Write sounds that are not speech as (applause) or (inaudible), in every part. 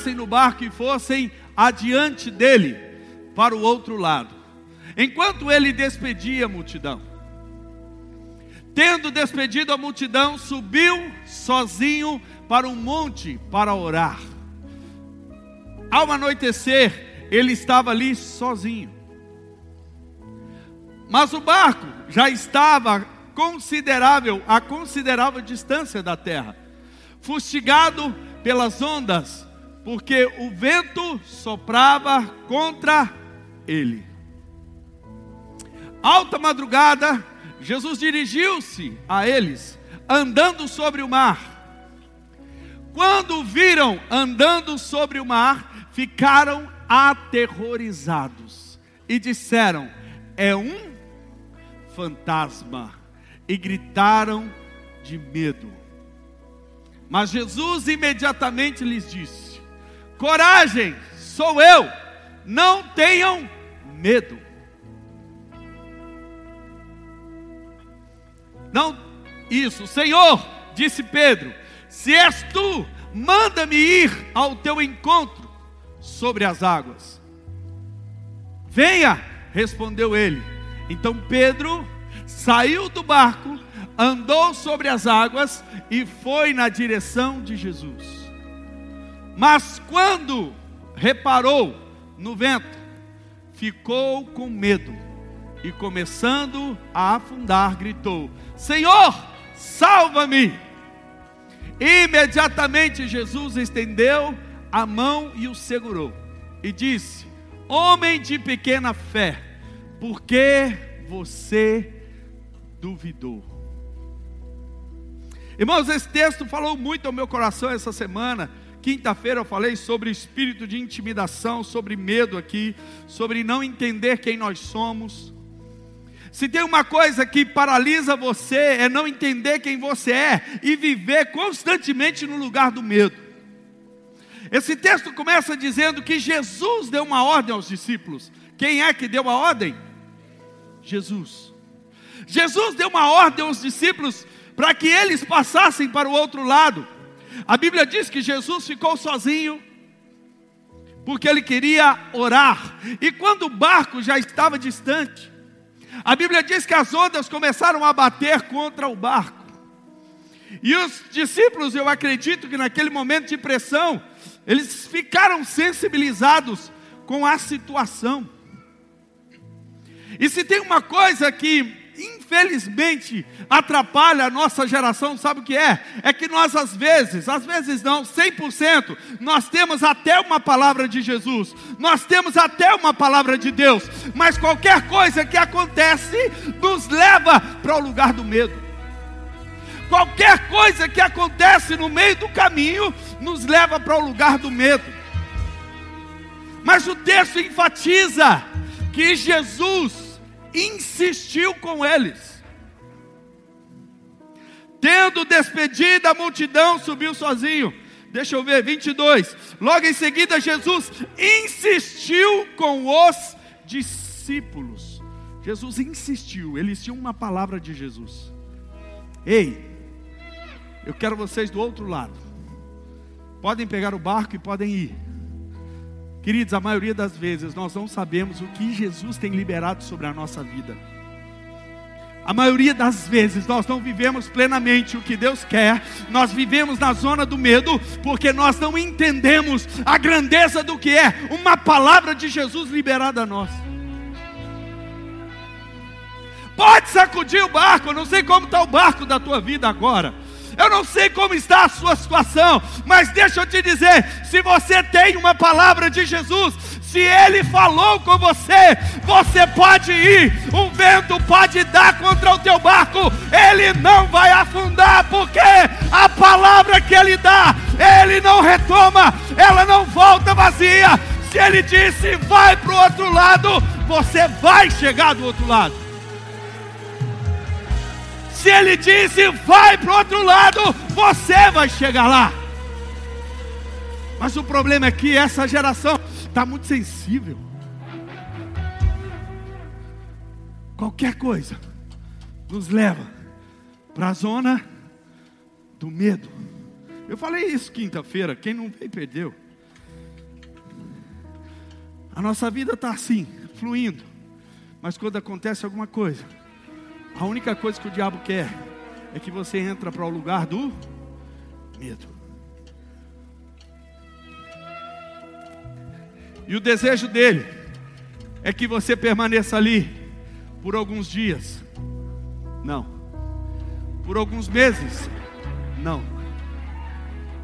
entrassem no barco e fossem adiante dele, para o outro lado, enquanto ele despedia a multidão. Tendo despedido a multidão, subiu sozinho para um monte para orar. Ao anoitecer, ele estava ali sozinho. Mas o barco já estava considerável, a considerável distância da terra, fustigado pelas ondas, porque o vento soprava contra ele. Alta madrugada, Jesus dirigiu-se a eles, andando sobre o mar. Quando viram andando sobre o mar, ficaram aterrorizados e disseram: É um fantasma. E gritaram de medo. Mas Jesus imediatamente lhes disse: Coragem, sou eu, não tenham medo. Não, isso, Senhor, disse Pedro, se és tu, manda-me ir ao teu encontro sobre as águas. Venha, respondeu ele. Então Pedro saiu do barco, andou sobre as águas e foi na direção de Jesus. Mas quando reparou no vento, ficou com medo e, começando a afundar, gritou: Senhor, salva-me! Imediatamente Jesus estendeu a mão e o segurou e disse: Homem de pequena fé, por que você duvidou? Irmãos, esse texto falou muito ao meu coração essa semana. Quinta-feira eu falei sobre espírito de intimidação, sobre medo aqui, sobre não entender quem nós somos. Se tem uma coisa que paralisa você, é não entender quem você é e viver constantemente no lugar do medo. Esse texto começa dizendo que Jesus deu uma ordem aos discípulos. Quem é que deu a ordem? Jesus. Jesus deu uma ordem aos discípulos para que eles passassem para o outro lado. A Bíblia diz que Jesus ficou sozinho, porque ele queria orar, e quando o barco já estava distante, a Bíblia diz que as ondas começaram a bater contra o barco. E os discípulos, eu acredito que naquele momento de pressão, eles ficaram sensibilizados com a situação. E se tem uma coisa que infelizmente atrapalha a nossa geração, sabe o que é? É que nós às vezes, às vezes não, 100%, nós temos até uma palavra de Jesus, nós temos até uma palavra de Deus, mas qualquer coisa que acontece nos leva para o lugar do medo. Qualquer coisa que acontece no meio do caminho nos leva para o lugar do medo. Mas o texto enfatiza que Jesus insistiu com eles. Tendo despedido a multidão, subiu sozinho. Deixa eu ver, 22. Logo em seguida, Jesus insistiu com os discípulos. Jesus insistiu, eles tinham uma palavra de Jesus. Ei, eu quero vocês do outro lado. Podem pegar o barco e podem ir. Queridos, a maioria das vezes nós não sabemos o que Jesus tem liberado sobre a nossa vida. A maioria das vezes nós não vivemos plenamente o que Deus quer, nós vivemos na zona do medo, porque nós não entendemos a grandeza do que é uma palavra de Jesus liberada a nós. Pode sacudir o barco, eu não sei como está o barco da tua vida agora. Eu não sei como está a sua situação, mas deixa eu te dizer: se você tem uma palavra de Jesus, se Ele falou com você, você pode ir. O vento pode dar contra o teu barco, ele não vai afundar, porque a palavra que Ele dá, Ele não retoma, ela não volta vazia. Se Ele disse, vai para o outro lado, você vai chegar do outro lado. Se ele disse, vai para o outro lado, você vai chegar lá. Mas o problema é que essa geração está muito sensível. Qualquer coisa nos leva para a zona do medo. Eu falei isso quinta-feira, quem não veio perdeu. A nossa vida está assim, fluindo. Mas quando acontece alguma coisa, a única coisa que o diabo quer é que você entra para o lugar do medo. E o desejo dele é que você permaneça ali por alguns dias. Não. Por alguns meses. Não.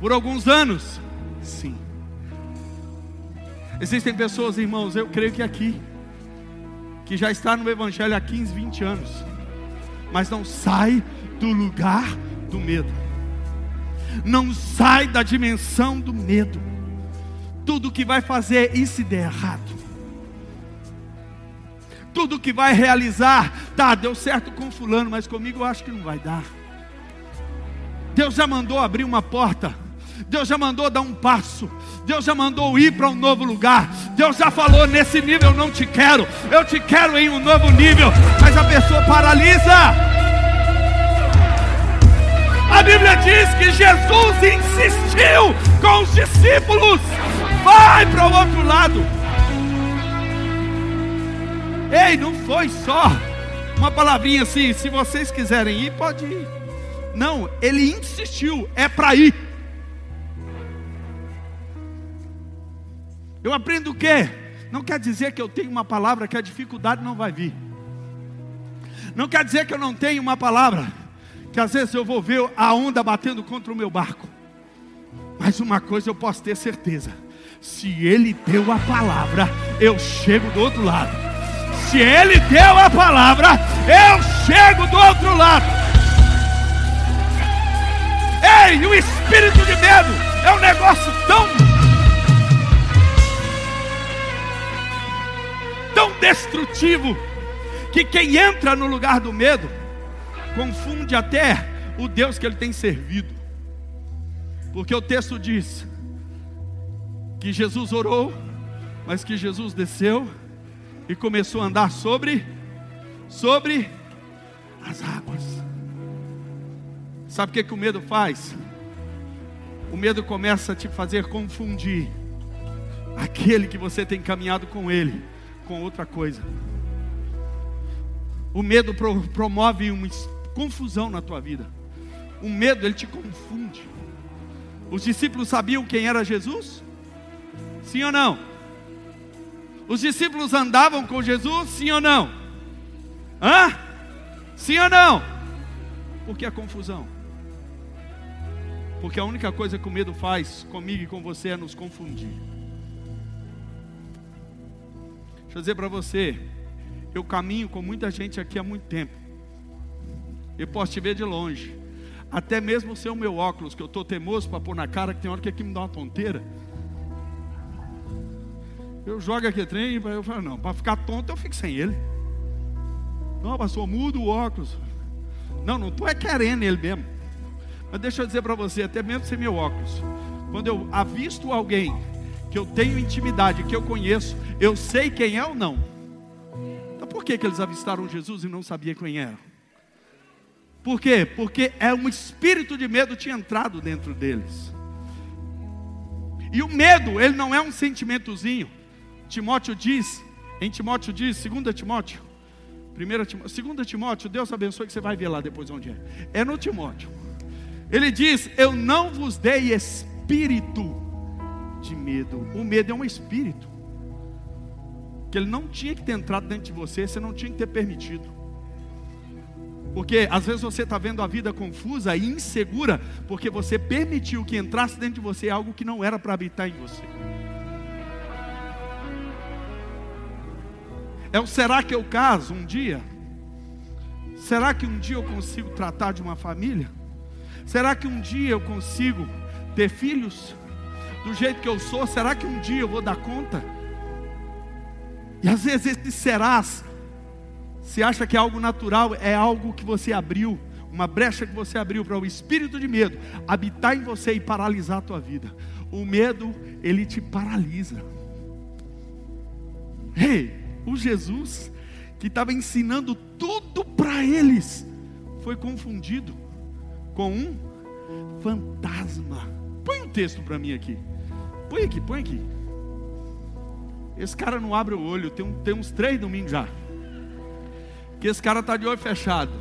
Por alguns anos. Sim. Existem pessoas, irmãos, eu creio que aqui, que já está no Evangelho há 15, 20 anos, mas não sai do lugar do medo, não sai da dimensão do medo. Tudo que vai fazer isso der errado, tudo que vai realizar, tá, deu certo com Fulano, mas comigo eu acho que não vai dar. Deus já mandou abrir uma porta Deus já mandou dar um passo, Deus já mandou ir para um novo lugar, Deus já falou: nesse nível eu não te quero, eu te quero em um novo nível, mas a pessoa paralisa. A Bíblia diz que Jesus insistiu com os discípulos: vai para o outro lado. Ei, não foi só uma palavrinha assim, se vocês quiserem ir, pode ir. Não, ele insistiu, é para ir. Eu aprendo o quê? Não quer dizer que eu tenho uma palavra que a dificuldade não vai vir. Não quer dizer que eu não tenho uma palavra que às vezes eu vou ver a onda batendo contra o meu barco. Mas uma coisa eu posso ter certeza: se Ele deu a palavra, eu chego do outro lado. Se Ele deu a palavra, eu chego do outro lado. Ei, o espírito de medo é um negócio tão destrutivo que quem entra no lugar do medo confunde até o Deus que ele tem servido. Porque o texto diz que Jesus orou, mas que Jesus desceu e começou a andar sobre sobre as águas. Sabe o que, que o medo faz? O medo começa a te fazer confundir aquele que você tem caminhado com ele com outra coisa. O medo pro, promove uma confusão na tua vida. O medo ele te confunde. Os discípulos sabiam quem era Jesus? Sim ou não? Os discípulos andavam com Jesus? Sim ou não? Hã? Sim ou não? Por que a confusão? Porque a única coisa que o medo faz comigo e com você é nos confundir. Deixa eu dizer para você, eu caminho com muita gente aqui há muito tempo. Eu posso te ver de longe. Até mesmo sem o meu óculos, que eu estou teimoso para pôr na cara, que tem hora que aqui me dá uma tonteira. Eu jogo aqui trem, eu falo, não, para ficar tonto eu fico sem ele. Não, pastor, muda o óculos. Não, não estou é querendo ele mesmo. Mas deixa eu dizer para você, até mesmo sem meu óculos. Quando eu avisto alguém que eu tenho intimidade, que eu conheço, eu sei quem é ou não. Então por que, que eles avistaram Jesus e não sabiam quem era? Por quê? Porque é um espírito de medo tinha entrado dentro deles. E o medo, ele não é um sentimentozinho. Timóteo diz, em Timóteo diz, 2 Timóteo, 1 Timóteo, 2 Timóteo, Deus abençoe que você vai ver lá depois onde é. É no Timóteo. Ele diz: Eu não vos dei espírito de medo. O medo é um espírito. Que ele não tinha que ter entrado dentro de você, você não tinha que ter permitido. Porque às vezes você está vendo a vida confusa e insegura, porque você permitiu que entrasse dentro de você algo que não era para habitar em você. É o será que eu caso um dia? Será que um dia eu consigo tratar de uma família? Será que um dia eu consigo ter filhos? Do jeito que eu sou, será que um dia eu vou dar conta? E às vezes esse serás, você acha que é algo natural, é algo que você abriu, uma brecha que você abriu para o espírito de medo habitar em você e paralisar a tua vida. O medo, ele te paralisa. Ei, o Jesus que estava ensinando tudo para eles foi confundido com um fantasma. Põe um texto para mim aqui. Põe aqui, põe aqui. Esse cara não abre o olho, tem, tem uns três domingos já. Que esse cara está de olho fechado.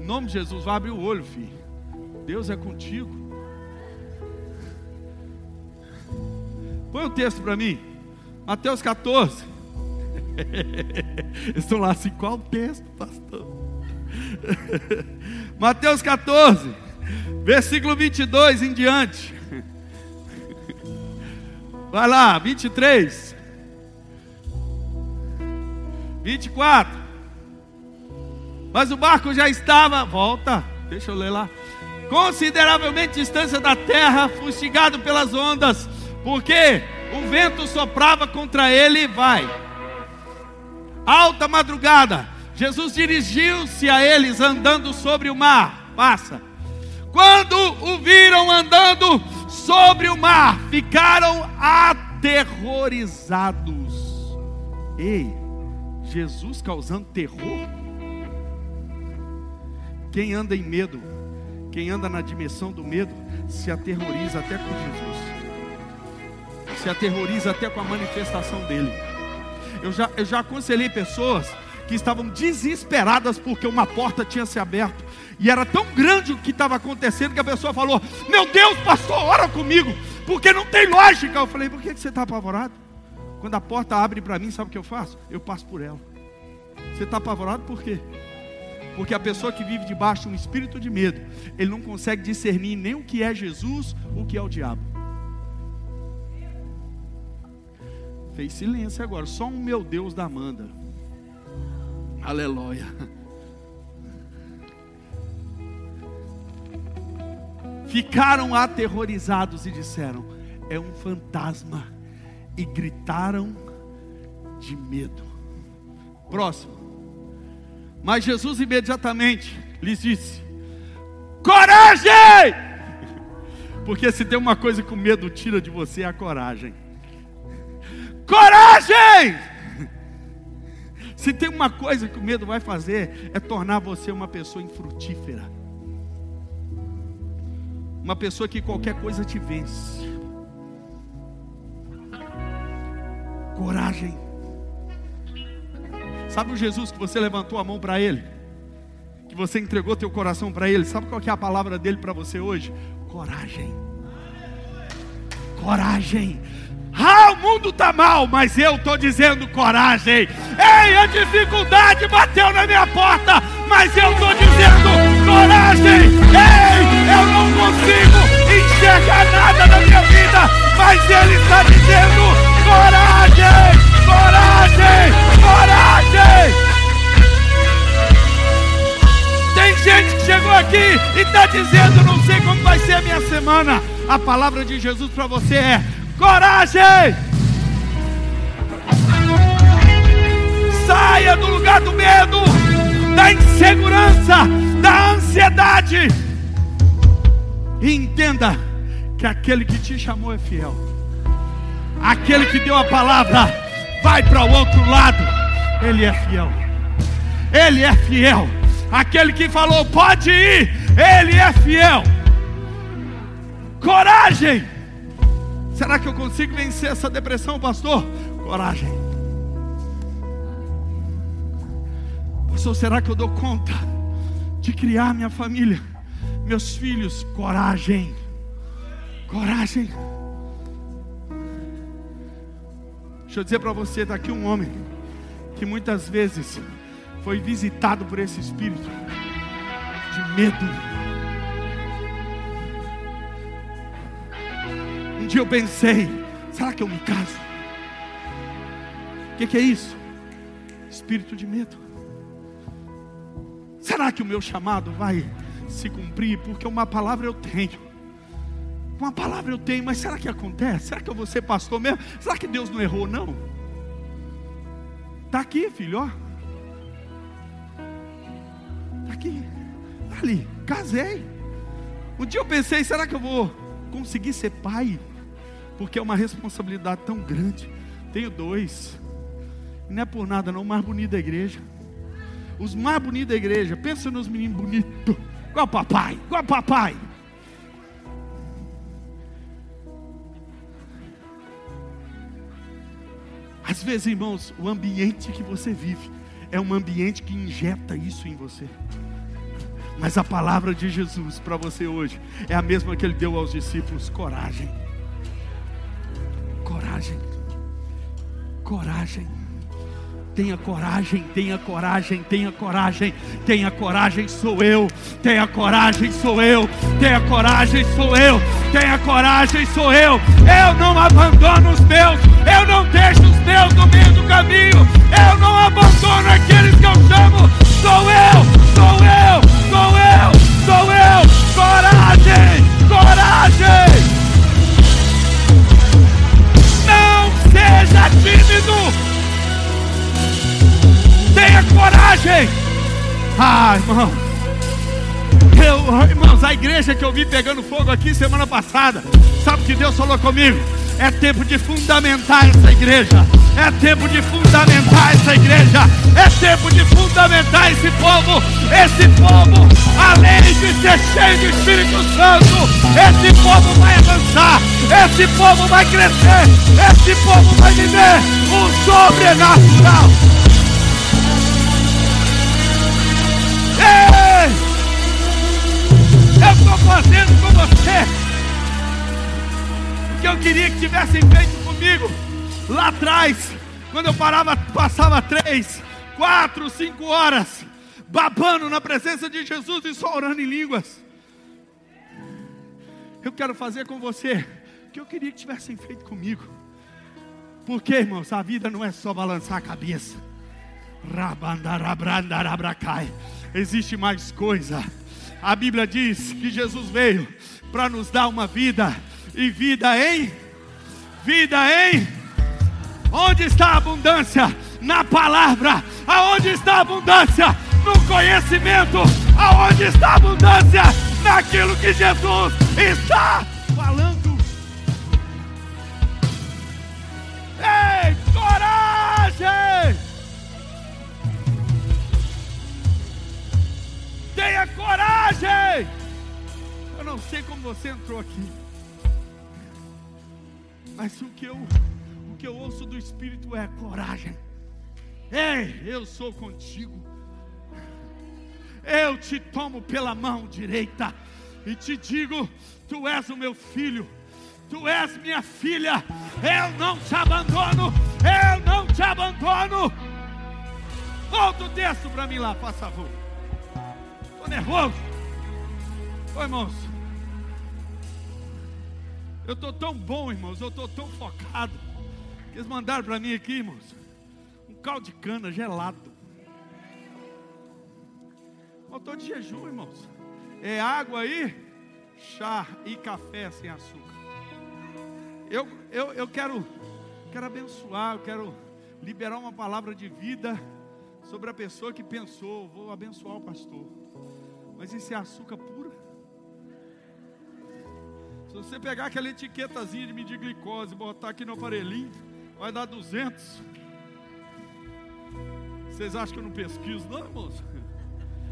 Em nome de Jesus, vai abrir o olho, filho. Deus é contigo. Põe o um texto para mim. Mateus 14. (laughs) Eles estão lá assim, qual texto, pastor? (laughs) Mateus 14, versículo 22 em diante. Vai lá, 23. 24. Mas o barco já estava, volta, deixa eu ler lá. Consideravelmente distância da terra, fustigado pelas ondas, porque o vento soprava contra ele, vai. Alta madrugada, Jesus dirigiu-se a eles andando sobre o mar. Passa. Quando o viram andando sobre o mar, ficaram aterrorizados. Ei, Jesus causando terror? Quem anda em medo, quem anda na dimensão do medo, se aterroriza até com Jesus, se aterroriza até com a manifestação dele. Eu já, eu já aconselhei pessoas que estavam desesperadas porque uma porta tinha se aberto. E era tão grande o que estava acontecendo que a pessoa falou: Meu Deus, pastor, ora comigo, porque não tem lógica. Eu falei: Por que você está apavorado? Quando a porta abre para mim, sabe o que eu faço? Eu passo por ela. Você está apavorado por quê? Porque a pessoa que vive debaixo de um espírito de medo, ele não consegue discernir nem o que é Jesus, o que é o diabo. Fez silêncio agora, só um meu Deus da Amanda. Aleluia. Ficaram aterrorizados e disseram: É um fantasma. E gritaram de medo. Próximo. Mas Jesus imediatamente lhes disse: Coragem! (laughs) Porque se tem uma coisa que o medo tira de você é a coragem. Coragem! (laughs) Se tem uma coisa que o medo vai fazer, é tornar você uma pessoa infrutífera. Uma pessoa que qualquer coisa te vence. Coragem. Sabe o Jesus que você levantou a mão para ele? Que você entregou teu coração para ele? Sabe qual é a palavra dele para você hoje? Coragem. Coragem. Ah, o mundo está mal, mas eu estou dizendo coragem. Ei, a dificuldade bateu na minha porta, mas eu estou dizendo coragem. Ei, eu não consigo enxergar nada na minha vida, mas Ele está dizendo coragem, coragem, coragem. Tem gente que chegou aqui e está dizendo: não sei como vai ser a minha semana. A palavra de Jesus para você é coragem. Saia do lugar do medo, da insegurança, da ansiedade. E entenda que aquele que te chamou é fiel. Aquele que deu a palavra, vai para o outro lado. Ele é fiel. Ele é fiel. Aquele que falou, pode ir, ele é fiel. Coragem. Será que eu consigo vencer essa depressão, pastor? Coragem. Pastor, será que eu dou conta de criar minha família, meus filhos? Coragem. Coragem. Deixa eu dizer para você, está aqui um homem que muitas vezes foi visitado por esse espírito de medo Um dia eu pensei: será que eu me caso? O que, que é isso? Espírito de medo. Será que o meu chamado vai se cumprir? Porque uma palavra eu tenho. Uma palavra eu tenho, mas será que acontece? Será que eu vou ser pastor mesmo? Será que Deus não errou, não? Está aqui, filho, ó. Está aqui. Tá ali, casei. Um dia eu pensei, será que eu vou conseguir ser pai? porque é uma responsabilidade tão grande. Tenho dois, não é por nada, não, mais bonito da igreja. Os mais bonitos da igreja, pensa nos meninos bonitos, igual papai, igual papai. Às vezes, irmãos, o ambiente que você vive é um ambiente que injeta isso em você. Mas a palavra de Jesus para você hoje é a mesma que ele deu aos discípulos: coragem. Coragem. Coragem. Tenha coragem, tenha coragem, tenha coragem, tenha coragem, sou eu. Tenha coragem, sou eu. Tenha coragem, sou eu. Tenha coragem, sou eu. Eu não abandono os meus. Eu não deixo os meus no meio do caminho. Eu não abandono aqueles que eu chamo. Sou eu, sou eu, sou eu, sou eu. Coragem, coragem. Não seja tímido. Tenha coragem. Ah, irmão. Eu, irmãos, a igreja que eu vi pegando fogo aqui semana passada, sabe o que Deus falou comigo? É tempo de fundamentar essa igreja. É tempo de fundamentar essa igreja. É tempo de fundamentar esse povo. Esse povo, além de ser cheio do Espírito Santo, esse povo vai avançar. Esse povo vai crescer. Esse povo vai viver o sobrenatural. Eu estou fazendo com você o que eu queria que tivessem feito comigo lá atrás, quando eu parava, passava três, quatro, cinco horas babando na presença de Jesus e só orando em línguas. Eu quero fazer com você o que eu queria que tivessem feito comigo. Porque, irmãos, a vida não é só balançar a cabeça. Existe mais coisa. A Bíblia diz que Jesus veio para nos dar uma vida e vida em vida em Onde está a abundância? Na palavra. Aonde está a abundância? No conhecimento. Aonde está a abundância? Naquilo que Jesus está falando. Ei, coragem! Tenha coragem. Não sei como você entrou aqui. Mas o que eu, o que eu ouço do Espírito é coragem. Ei, eu sou contigo. Eu te tomo pela mão direita e te digo: Tu és o meu filho, Tu és minha filha. Eu não te abandono, eu não te abandono. Volta o texto para mim lá, por favor. Estou nervoso. Oi, irmãos. Eu estou tão bom, irmãos. Eu estou tão focado. Eles mandaram para mim aqui, irmãos. Um caldo de cana gelado. Eu estou de jejum, irmãos. É água aí, chá e café sem açúcar. Eu, eu, eu quero, quero abençoar, eu quero liberar uma palavra de vida sobre a pessoa que pensou, vou abençoar o pastor. Mas isso é açúcar pura. Se você pegar aquela etiquetazinha de medir glicose e botar aqui no aparelhinho, vai dar 200. Vocês acham que eu não pesquiso, não, moço?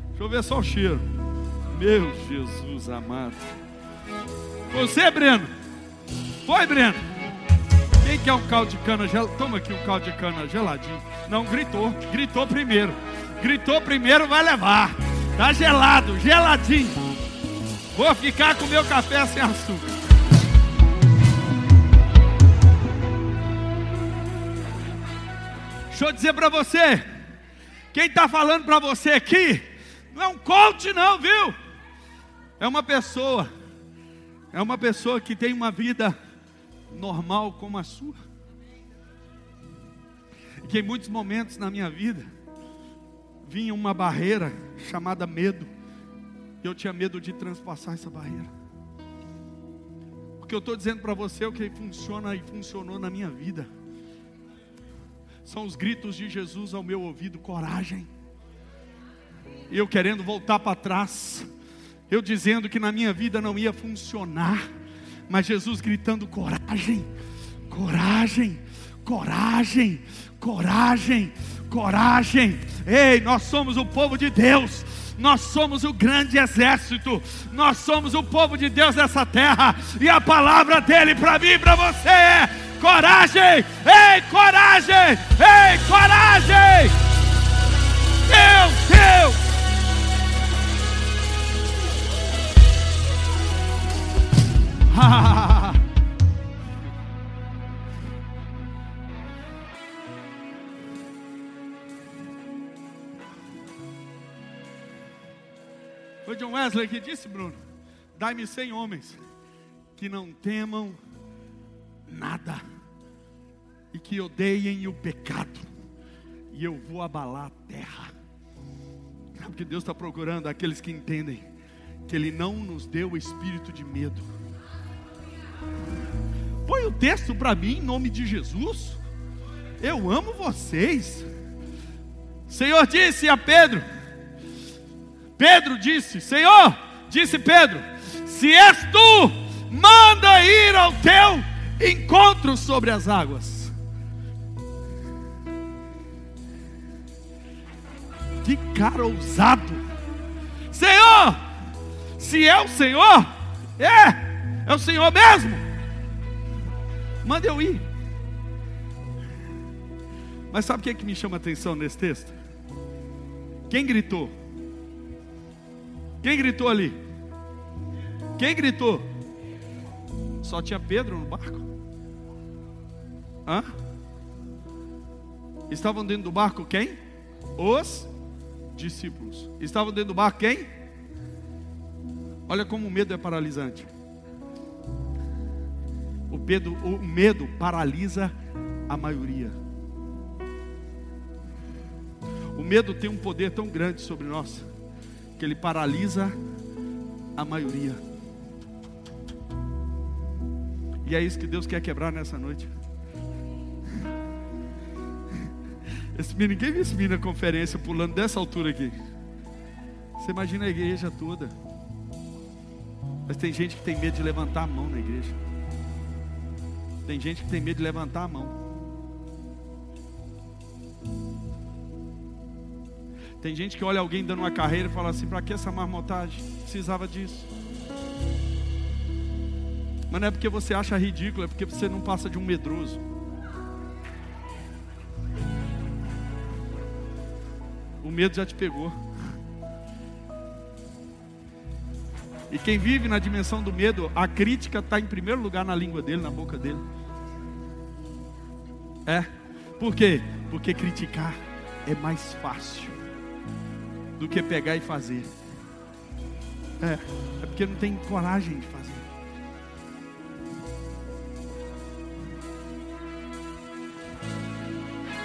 Deixa eu ver só o cheiro. Meu Jesus amado. Você, Breno? Foi, Breno? Quem quer um caldo de cana gelado? Toma aqui um caldo de cana geladinho. Não, gritou. Gritou primeiro. Gritou primeiro, vai levar. Tá gelado, geladinho. Vou ficar com meu café sem açúcar. Deixa eu dizer para você, quem está falando para você aqui, não é um coach não, viu? É uma pessoa, é uma pessoa que tem uma vida normal como a sua. Que em muitos momentos na minha vida, vinha uma barreira chamada medo. E eu tinha medo de transpassar essa barreira. Que eu estou dizendo para você é o que funciona e funcionou na minha vida. São os gritos de Jesus ao meu ouvido: coragem. Eu querendo voltar para trás. Eu dizendo que na minha vida não ia funcionar. Mas Jesus gritando: coragem, coragem, coragem, coragem, coragem. Ei, nós somos o povo de Deus. Nós somos o grande exército, nós somos o povo de Deus nessa terra, e a palavra dele para mim e para você é: coragem! Ei, coragem! Ei, coragem! Deus, Deus! (laughs) Foi John Wesley que disse, Bruno: Dai-me cem homens que não temam nada que odeiem o pecado, e eu vou abalar a terra. Porque Deus está procurando aqueles que entendem que Ele não nos deu o espírito de medo. Põe o texto para mim em nome de Jesus. Eu amo vocês. O Senhor disse a Pedro: Pedro disse: Senhor, disse Pedro, se és tu, manda ir ao teu encontro sobre as águas. Cara ousado, Senhor, se é o Senhor, é, é o Senhor mesmo, manda eu ir. Mas sabe o que, é que me chama a atenção nesse texto? Quem gritou? Quem gritou ali? Quem gritou? Só tinha Pedro no barco? Hã? Estavam dentro do barco quem? Os discípulos. Estavam dentro do barco quem? Olha como o medo é paralisante. O medo, o medo paralisa a maioria. O medo tem um poder tão grande sobre nós que ele paralisa a maioria. E é isso que Deus quer quebrar nessa noite. Esse ninguém viu esse menino na conferência pulando dessa altura aqui. Você imagina a igreja toda. Mas tem gente que tem medo de levantar a mão na igreja. Tem gente que tem medo de levantar a mão. Tem gente que olha alguém dando uma carreira e fala assim: para que essa marmotagem? Precisava disso. Mas não é porque você acha ridículo, é porque você não passa de um medroso. Medo já te pegou. E quem vive na dimensão do medo, a crítica está em primeiro lugar na língua dele, na boca dele. É. Por quê? Porque criticar é mais fácil do que pegar e fazer. É, é porque não tem coragem de fazer.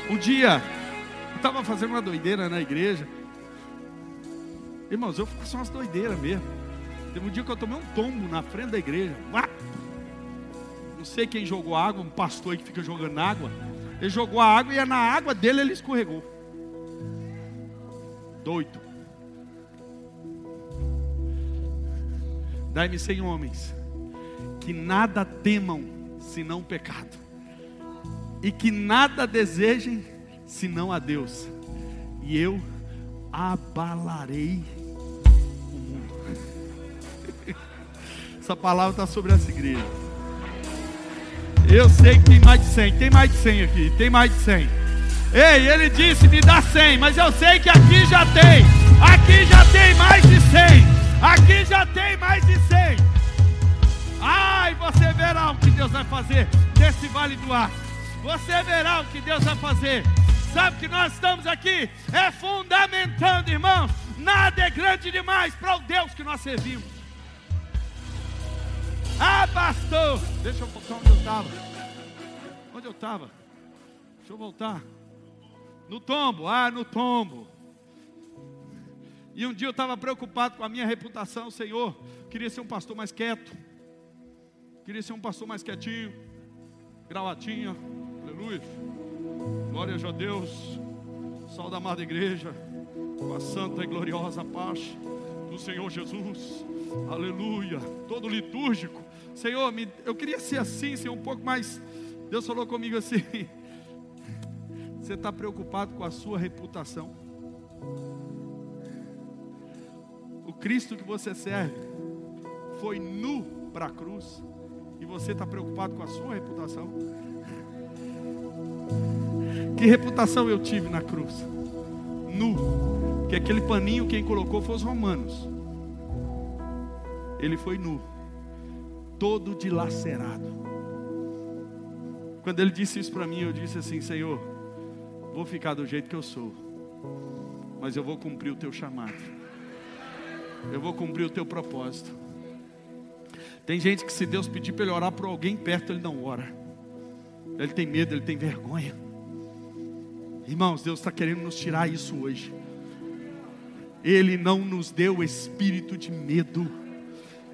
Um dia, estava fazendo uma doideira na igreja. Irmãos, eu faço umas doideiras mesmo. Teve um dia que eu tomei um tombo na frente da igreja. Não sei quem jogou água, um pastor aí que fica jogando água. Ele jogou a água e na água dele ele escorregou. Doido. Dai-me cem homens que nada temam senão o pecado, e que nada desejem senão a Deus, e eu abalarei o mundo. (laughs) Essa palavra está sobre essa igreja. Eu sei que tem mais de 100, tem mais de 100 aqui, tem mais de 100. Ei, ele disse: me dá 100, mas eu sei que aqui já tem, aqui já tem mais de 100. Aqui já tem mais de 100. Ai, você verá o que Deus vai fazer nesse vale do ar. Você verá o que Deus vai fazer. Sabe que nós estamos aqui é fundamentando, irmãos. Nada é grande demais para o Deus que nós servimos. Ah, pastor, deixa eu voltar onde eu estava. Onde eu estava? Deixa eu voltar. No tombo, ah, no tombo. E um dia eu estava preocupado com a minha reputação, Senhor. Queria ser um pastor mais quieto. Queria ser um pastor mais quietinho. Gravatinha. Aleluia. Glória a Deus. Salve da amada igreja. Com a santa e gloriosa paz do Senhor Jesus. Aleluia. Todo litúrgico. Senhor, eu queria ser assim, ser um pouco mais. Deus falou comigo assim. (laughs) Você está preocupado com a sua reputação? Cristo que você serve foi nu para a cruz e você está preocupado com a sua reputação? Que reputação eu tive na cruz? Nu. Porque aquele paninho quem colocou foi os romanos. Ele foi nu, todo dilacerado. Quando ele disse isso para mim, eu disse assim: Senhor, vou ficar do jeito que eu sou, mas eu vou cumprir o teu chamado, eu vou cumprir o teu propósito. Tem gente que, se Deus pedir para ele orar por alguém perto, ele não ora, ele tem medo, ele tem vergonha. Irmãos, Deus está querendo nos tirar isso hoje. Ele não nos deu espírito de medo.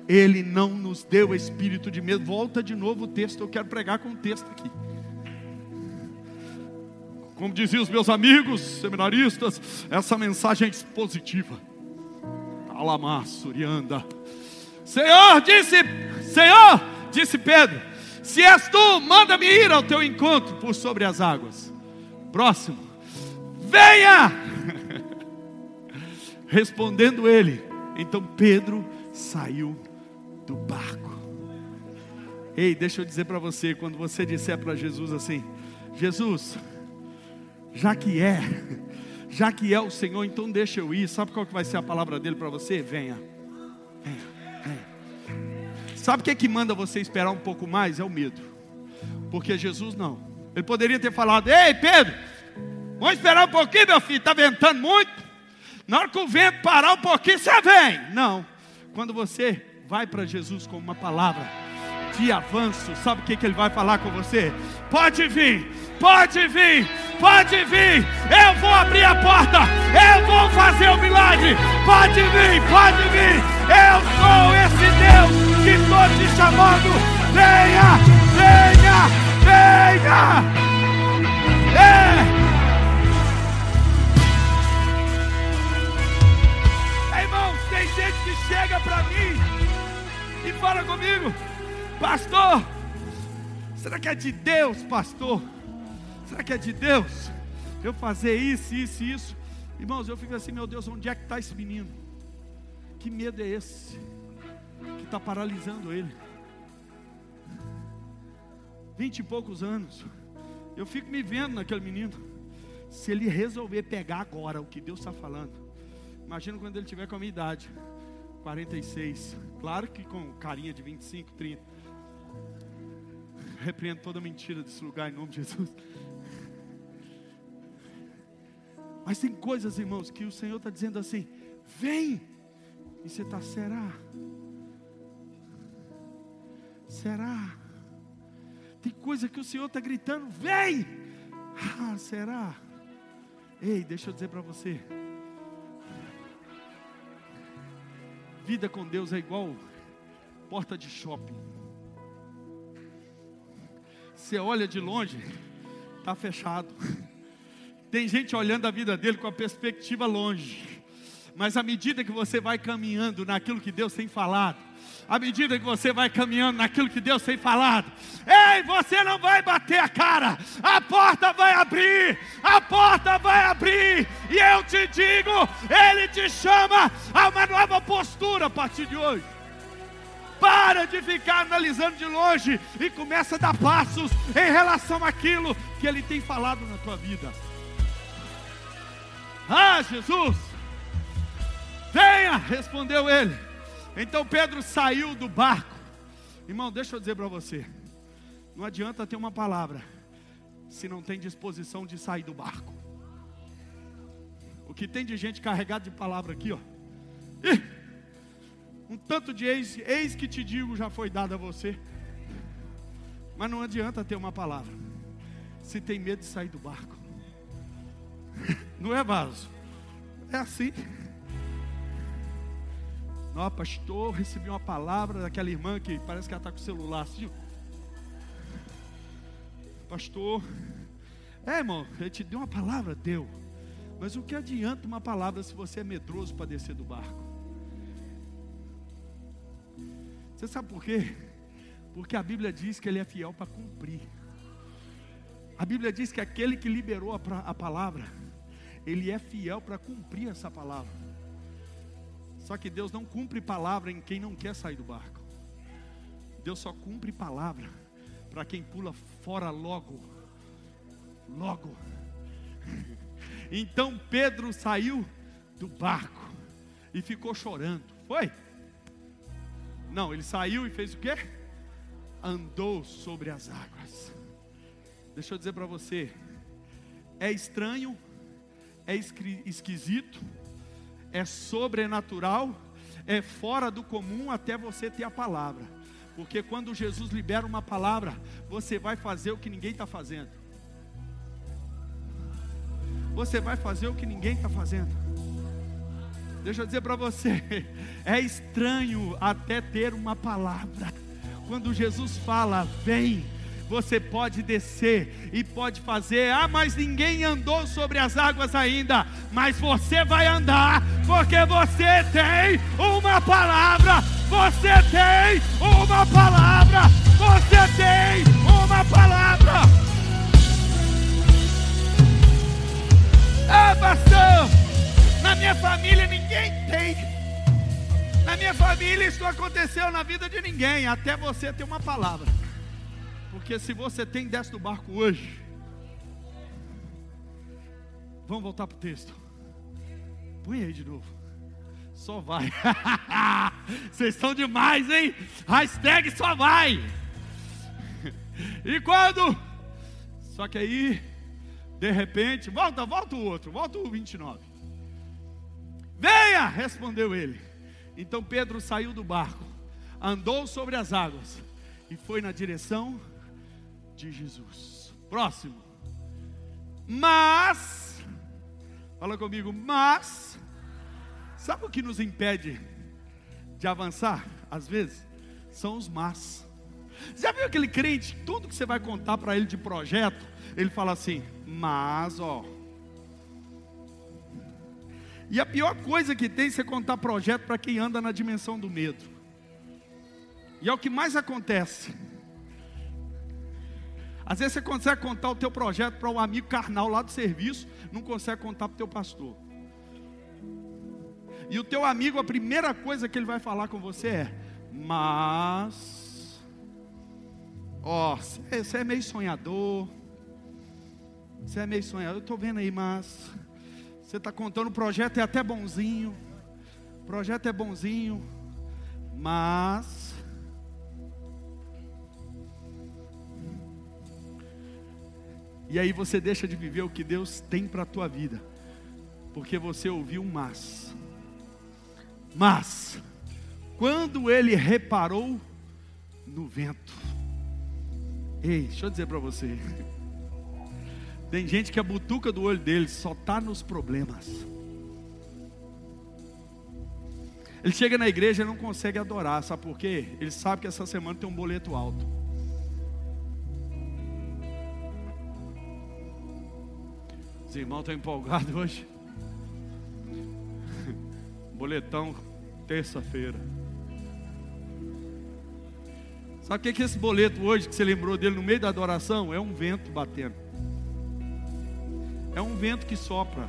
Ele não nos deu espírito de medo. Volta de novo o texto, eu quero pregar com o texto aqui. Como diziam os meus amigos seminaristas, essa mensagem é expositiva. Alamar, Surianda. Senhor, disse, Senhor, disse Pedro, se és tu, manda-me ir ao teu encontro por sobre as águas. Próximo, venha! Respondendo ele, então Pedro saiu do barco. Ei, deixa eu dizer para você, quando você disser para Jesus assim: Jesus, já que é, já que é o Senhor, então deixa eu ir. Sabe qual que vai ser a palavra dele para você? Venha, venha, venha. Sabe o que é que manda você esperar um pouco mais? É o medo, porque Jesus não. Ele poderia ter falado: Ei, Pedro, vamos esperar um pouquinho, meu filho, está ventando muito. Na hora que o vento parar um pouquinho, você vem. Não. Quando você vai para Jesus com uma palavra de avanço, sabe o que, que ele vai falar com você? Pode vir, pode vir, pode vir. Eu vou abrir a porta, eu vou fazer o milagre. Pode vir, pode vir. Eu sou esse Deus que estou te chamando. Venha, venha, venha. É. chega para mim e fala comigo, pastor. Será que é de Deus, pastor? Será que é de Deus? Eu fazer isso, isso, isso. Irmãos, eu fico assim, meu Deus, onde é que está esse menino? Que medo é esse? Que está paralisando ele. Vinte e poucos anos. Eu fico me vendo naquele menino. Se ele resolver pegar agora o que Deus está falando, imagina quando ele tiver com a minha idade. 46. Claro que com carinha de 25, 30. Repreendo toda mentira desse lugar em nome de Jesus. Mas tem coisas, irmãos, que o Senhor está dizendo assim: vem. E você está, será? Será? Tem coisa que o Senhor está gritando: vem. Ah, será? Ei, deixa eu dizer para você. Vida com Deus é igual porta de shopping. Você olha de longe, está fechado. Tem gente olhando a vida dele com a perspectiva longe. Mas à medida que você vai caminhando naquilo que Deus tem falado, à medida que você vai caminhando naquilo que Deus tem falado, ei, você não vai bater a cara, a porta vai abrir, a porta vai abrir, e eu te digo, Ele te chama a uma nova postura a partir de hoje. Para de ficar analisando de longe e começa a dar passos em relação àquilo que Ele tem falado na tua vida. Ah, Jesus! Venha, respondeu ele. Então Pedro saiu do barco. Irmão, deixa eu dizer para você: não adianta ter uma palavra se não tem disposição de sair do barco. O que tem de gente carregada de palavra aqui, ó. Ih, um tanto de eis, eis que te digo já foi dado a você. Mas não adianta ter uma palavra se tem medo de sair do barco. (laughs) Não é vaso. É assim. Não, pastor, recebi uma palavra daquela irmã que parece que ela está com o celular assim. Pastor, é irmão, ele te deu uma palavra, deu. Mas o que adianta uma palavra se você é medroso para descer do barco? Você sabe por quê? Porque a Bíblia diz que ele é fiel para cumprir. A Bíblia diz que aquele que liberou a, a palavra, ele é fiel para cumprir essa palavra. Só que Deus não cumpre palavra em quem não quer sair do barco. Deus só cumpre palavra para quem pula fora logo. Logo. (laughs) Então Pedro saiu do barco e ficou chorando. Foi? Não, ele saiu e fez o quê? Andou sobre as águas. Deixa eu dizer para você, é estranho, é esquisito, é sobrenatural, é fora do comum até você ter a palavra. Porque quando Jesus libera uma palavra, você vai fazer o que ninguém está fazendo. Você vai fazer o que ninguém está fazendo. Deixa eu dizer para você, (laughs) é estranho até ter uma palavra. Quando Jesus fala, vem, você pode descer e pode fazer. Ah, mas ninguém andou sobre as águas ainda. Mas você vai andar, porque você tem uma palavra. Você tem uma palavra. Você tem uma palavra. Ah, pastor, na minha família ninguém tem. Na minha família isso aconteceu na vida de ninguém, até você ter uma palavra. Porque se você tem, desce do barco hoje. Vamos voltar para o texto. Põe aí de novo. Só vai. (laughs) Vocês estão demais, hein? Hashtag só vai. E quando? Só que aí, de repente, volta, volta o outro, volta o 29. Venha, respondeu ele. Então Pedro saiu do barco, andou sobre as águas e foi na direção de Jesus. Próximo. Mas, fala comigo, mas, sabe o que nos impede de avançar? Às vezes, são os mas. Já viu aquele crente, tudo que você vai contar para ele de projeto, ele fala assim, mas ó. E a pior coisa que tem é você contar projeto para quem anda na dimensão do medo. E é o que mais acontece. Às vezes você consegue contar o teu projeto para um amigo carnal lá do serviço, não consegue contar para o teu pastor. E o teu amigo, a primeira coisa que ele vai falar com você é: Mas, ó, você é meio sonhador. Você é meio sonhador. Eu estou vendo aí, mas você está contando o projeto é até bonzinho. O projeto é bonzinho, mas E aí você deixa de viver o que Deus tem para a tua vida. Porque você ouviu um mas. Mas, quando ele reparou no vento. Ei, deixa eu dizer para você. Tem gente que a butuca do olho dele só está nos problemas. Ele chega na igreja e não consegue adorar, sabe por quê? Ele sabe que essa semana tem um boleto alto. Os irmãos estão empolgados hoje. Boletão, terça-feira. Sabe o que é que esse boleto hoje, que você lembrou dele no meio da adoração? É um vento batendo. É um vento que sopra.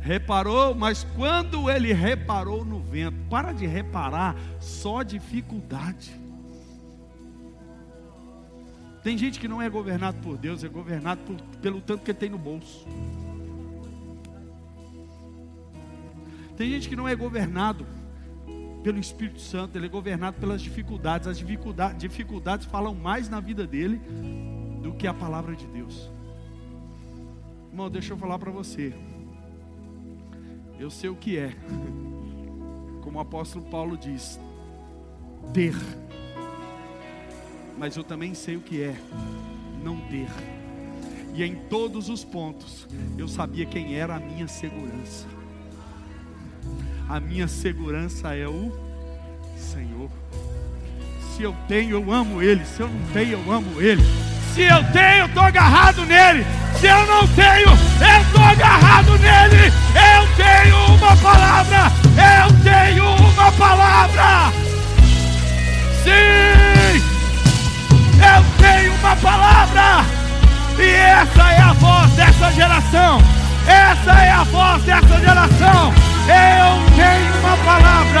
Reparou, mas quando ele reparou no vento, para de reparar só dificuldade. Tem gente que não é governado por Deus, é governado por, pelo tanto que tem no bolso. Tem gente que não é governado pelo Espírito Santo, ele é governado pelas dificuldades. As dificuldades, dificuldades falam mais na vida dele do que a palavra de Deus. Irmão, deixa eu falar para você. Eu sei o que é, (laughs) como o apóstolo Paulo diz, ter mas eu também sei o que é não ter. E em todos os pontos eu sabia quem era a minha segurança. A minha segurança é o Senhor. Se eu tenho, eu amo Ele. Se eu não tenho, eu amo Ele. Se eu tenho, eu estou agarrado nele. Se eu não tenho, eu estou agarrado nele. Eu tenho uma palavra. Eu tenho uma palavra. Sim. geração. Essa é a voz dessa geração. Eu tenho uma palavra.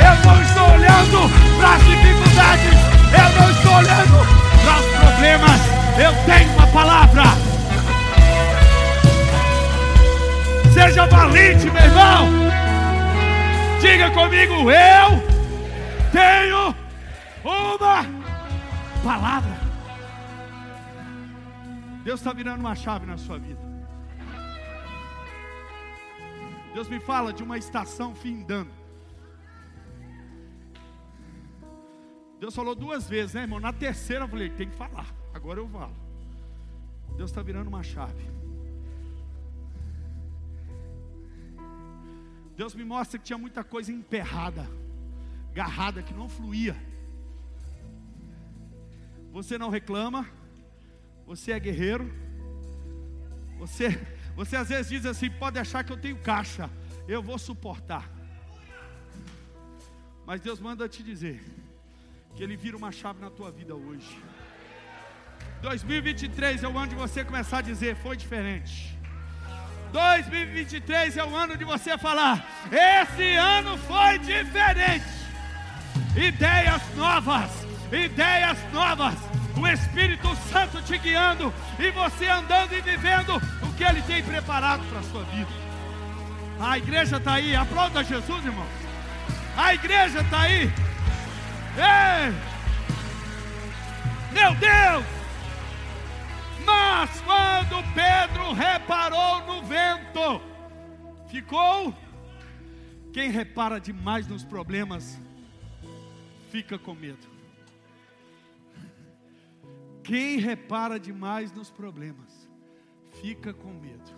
Eu não estou olhando para as dificuldades. Eu não estou olhando para os problemas. Eu tenho uma palavra. Seja valente, meu irmão. Diga comigo, eu tenho uma palavra. Deus está virando uma chave na sua vida. Deus me fala de uma estação findando. Deus falou duas vezes, né, irmão? Na terceira eu falei, tem que falar. Agora eu falo. Deus está virando uma chave. Deus me mostra que tinha muita coisa emperrada, garrada, que não fluía. Você não reclama, você é guerreiro, você, você às vezes diz assim: pode achar que eu tenho caixa, eu vou suportar. Mas Deus manda te dizer que Ele vira uma chave na tua vida hoje. 2023 é o ano de você começar a dizer: foi diferente. 2023 é o ano de você falar: esse ano foi diferente. Ideias novas, ideias novas. O Espírito Santo te guiando e você andando e vivendo o que Ele tem preparado para a sua vida. A igreja está aí, aplauda Jesus, irmão. A igreja está aí. Ei! Meu Deus! Mas quando Pedro reparou no vento, ficou. Quem repara demais nos problemas, fica com medo. Quem repara demais nos problemas, fica com medo.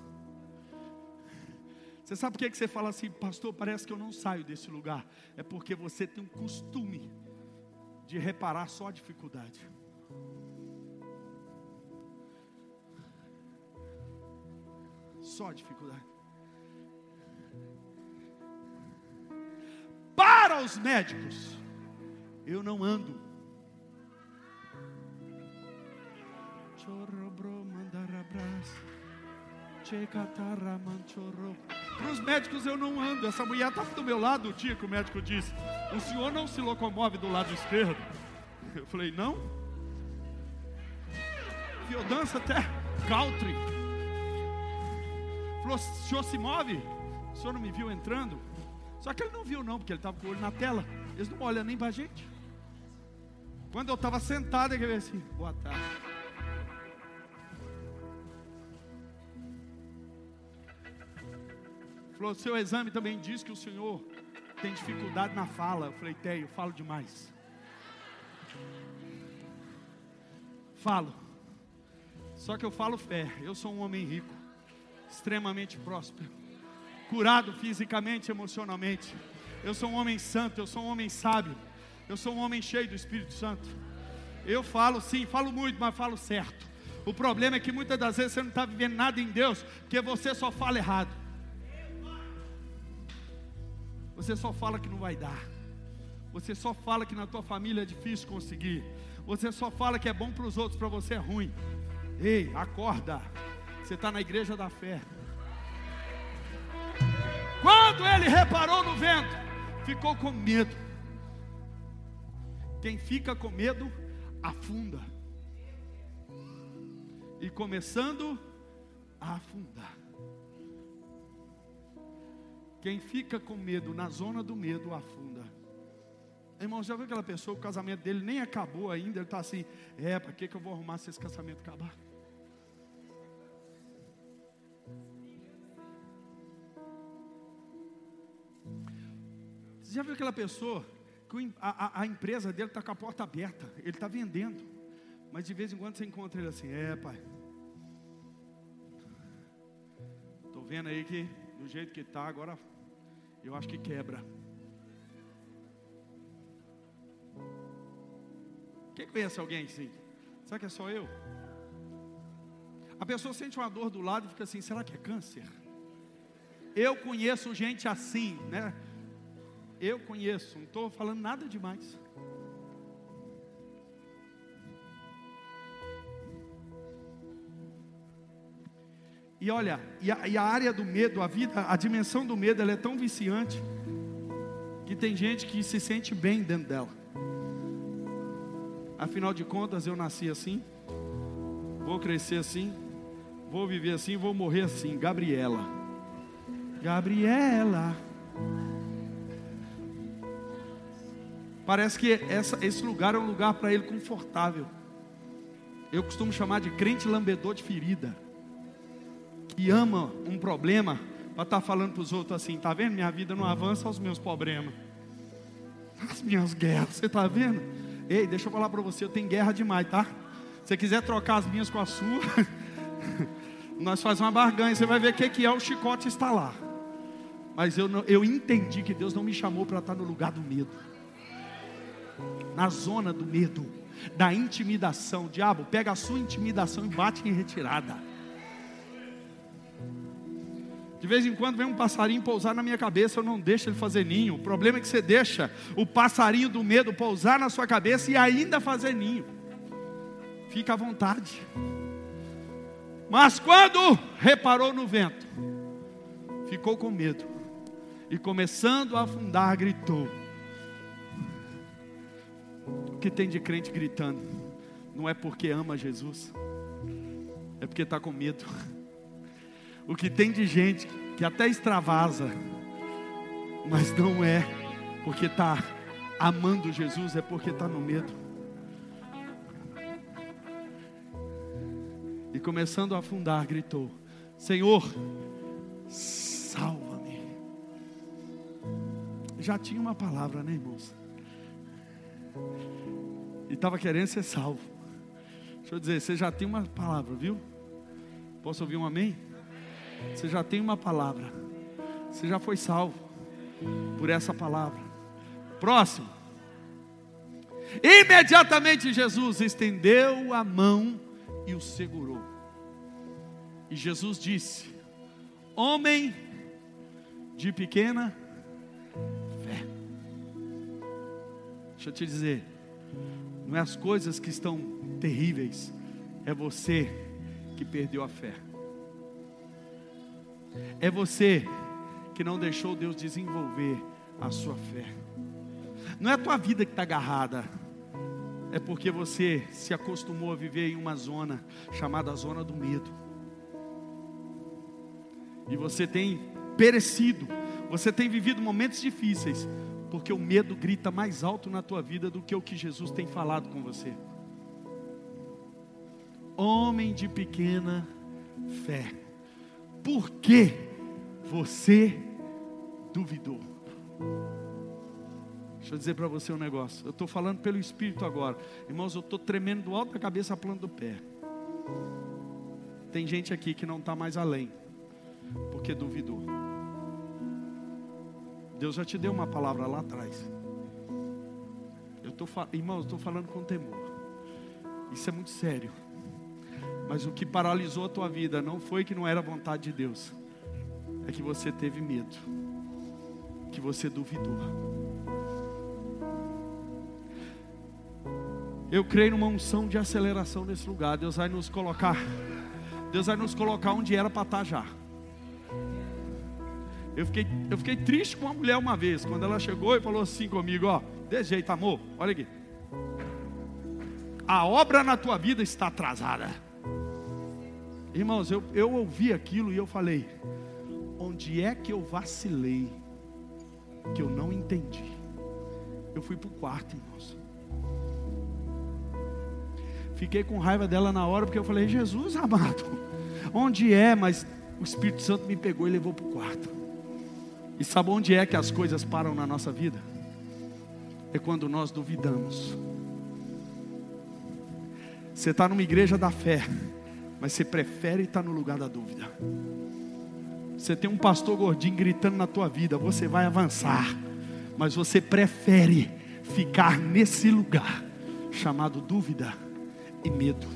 Você sabe por que você fala assim, pastor? Parece que eu não saio desse lugar. É porque você tem um costume de reparar só a dificuldade. Só dificuldade. Para os médicos, eu não ando. Para os médicos eu não ando. Essa mulher está do meu lado, o dia que o médico disse: O senhor não se locomove do lado esquerdo. Eu falei: Não. Eu danço até country. Falou: O senhor se move? O senhor não me viu entrando? Só que ele não viu, não, porque ele estava com o olho na tela. Eles não olham nem para a gente. Quando eu estava sentado, ele veio assim: Boa tarde. Falou: seu exame também diz que o senhor tem dificuldade na fala. Eu falei: tenho, eu falo demais. Falo. Só que eu falo fé. Eu sou um homem rico, extremamente próspero, curado fisicamente, emocionalmente. Eu sou um homem santo, eu sou um homem sábio. Eu sou um homem cheio do Espírito Santo. Eu falo sim, falo muito, mas falo certo. O problema é que muitas das vezes você não está vivendo nada em Deus, porque você só fala errado. Você só fala que não vai dar. Você só fala que na tua família é difícil conseguir. Você só fala que é bom para os outros, para você é ruim. Ei, acorda. Você está na igreja da fé. Quando ele reparou no vento, ficou com medo. Quem fica com medo, afunda. E começando a afundar. Quem fica com medo na zona do medo afunda. Irmão, já viu aquela pessoa, o casamento dele nem acabou ainda, ele está assim, é, para que, que eu vou arrumar se esse casamento acabar? Você já viu aquela pessoa que a, a, a empresa dele está com a porta aberta, ele está vendendo, mas de vez em quando você encontra ele assim, é pai, estou vendo aí que do jeito que está, agora eu acho que quebra. Quem conhece alguém assim? Será que é só eu? A pessoa sente uma dor do lado e fica assim: será que é câncer? Eu conheço gente assim, né? Eu conheço, não estou falando nada demais. E olha, e a, e a, área do medo, a vida, a dimensão do medo, ela é tão viciante que tem gente que se sente bem dentro dela. Afinal de contas, eu nasci assim, vou crescer assim, vou viver assim, vou morrer assim. Gabriela. Gabriela. Parece que essa, esse lugar é um lugar para ele confortável. Eu costumo chamar de crente lambedor de ferida. Que ama um problema para estar tá falando para os outros assim: tá vendo? Minha vida não avança aos meus problemas. As minhas guerras, você está vendo? Ei, deixa eu falar para você: eu tenho guerra demais, tá? Se você quiser trocar as minhas com a sua, (laughs) nós fazemos uma barganha. Você vai ver o que, que é o chicote está lá. Mas eu, não, eu entendi que Deus não me chamou para estar no lugar do medo, na zona do medo, da intimidação. Diabo, pega a sua intimidação e bate em retirada. De vez em quando vem um passarinho pousar na minha cabeça, eu não deixo ele fazer ninho. O problema é que você deixa o passarinho do medo pousar na sua cabeça e ainda fazer ninho. Fica à vontade. Mas quando reparou no vento, ficou com medo e começando a afundar, gritou. O que tem de crente gritando? Não é porque ama Jesus, é porque está com medo. O que tem de gente que até extravasa, mas não é porque está amando Jesus, é porque está no medo. E começando a afundar, gritou: Senhor, salva já tinha uma palavra, né, irmãos? E estava querendo ser salvo. Deixa eu dizer, você já tem uma palavra, viu? Posso ouvir um amém? Você já tem uma palavra. Você já foi salvo por essa palavra. Próximo. Imediatamente Jesus estendeu a mão e o segurou. E Jesus disse: Homem de pequena Deixa eu te dizer, não é as coisas que estão terríveis, é você que perdeu a fé. É você que não deixou Deus desenvolver a sua fé. Não é a tua vida que está agarrada, é porque você se acostumou a viver em uma zona chamada zona do medo. E você tem perecido, você tem vivido momentos difíceis, porque o medo grita mais alto na tua vida do que o que Jesus tem falado com você. Homem de pequena fé, por que você duvidou? Deixa eu dizer para você um negócio. Eu estou falando pelo Espírito agora. Irmãos, eu estou tremendo do alto da cabeça a plano do pé. Tem gente aqui que não está mais além, porque duvidou. Deus já te deu uma palavra lá atrás. Eu tô, irmãos, estou falando com temor. Isso é muito sério. Mas o que paralisou a tua vida não foi que não era vontade de Deus, é que você teve medo, que você duvidou. Eu creio numa unção de aceleração nesse lugar. Deus vai nos colocar, Deus vai nos colocar onde era para estar já. Eu fiquei, eu fiquei triste com uma mulher uma vez, quando ela chegou e falou assim comigo: Ó, desse jeito, amor, olha aqui. A obra na tua vida está atrasada. Irmãos, eu, eu ouvi aquilo e eu falei: Onde é que eu vacilei? Que eu não entendi. Eu fui para o quarto, irmãos. Fiquei com raiva dela na hora, porque eu falei: Jesus amado, onde é? Mas o Espírito Santo me pegou e levou para o quarto. E sabe onde é que as coisas param na nossa vida? É quando nós duvidamos. Você está numa igreja da fé, mas você prefere estar no lugar da dúvida. Você tem um pastor gordinho gritando na tua vida, você vai avançar, mas você prefere ficar nesse lugar chamado dúvida e medo.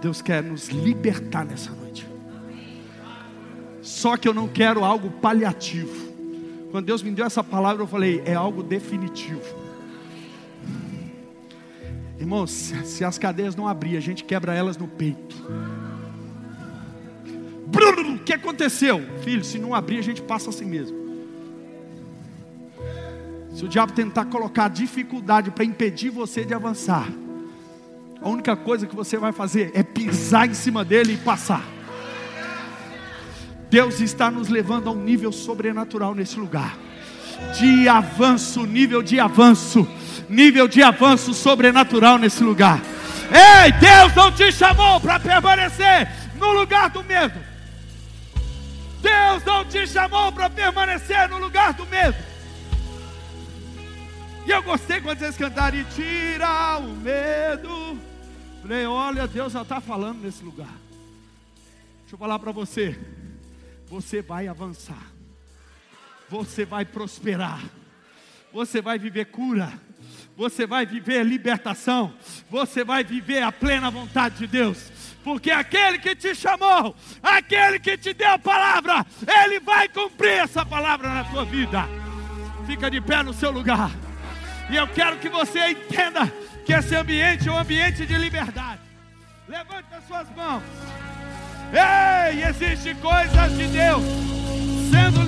Deus quer nos libertar nessa noite. Só que eu não quero algo paliativo. Quando Deus me deu essa palavra, eu falei: é algo definitivo. Irmãos, se as cadeias não abrir, a gente quebra elas no peito. O que aconteceu? Filho, se não abrir, a gente passa assim mesmo. Se o diabo tentar colocar dificuldade para impedir você de avançar, A única coisa que você vai fazer é pisar em cima dele e passar. Deus está nos levando a um nível sobrenatural nesse lugar. De avanço, nível de avanço, nível de avanço sobrenatural nesse lugar. Ei, Deus não te chamou para permanecer no lugar do medo. Deus não te chamou para permanecer no lugar do medo. E eu gostei quando vocês cantaram e tira o medo. Falei, olha, Deus já está falando nesse lugar. Deixa eu falar para você. Você vai avançar. Você vai prosperar. Você vai viver cura. Você vai viver libertação. Você vai viver a plena vontade de Deus. Porque aquele que te chamou, aquele que te deu a palavra, ele vai cumprir essa palavra na tua vida. Fica de pé no seu lugar. E eu quero que você entenda que esse ambiente é um ambiente de liberdade. Levante as suas mãos. Ei, existem coisas de Deus sendo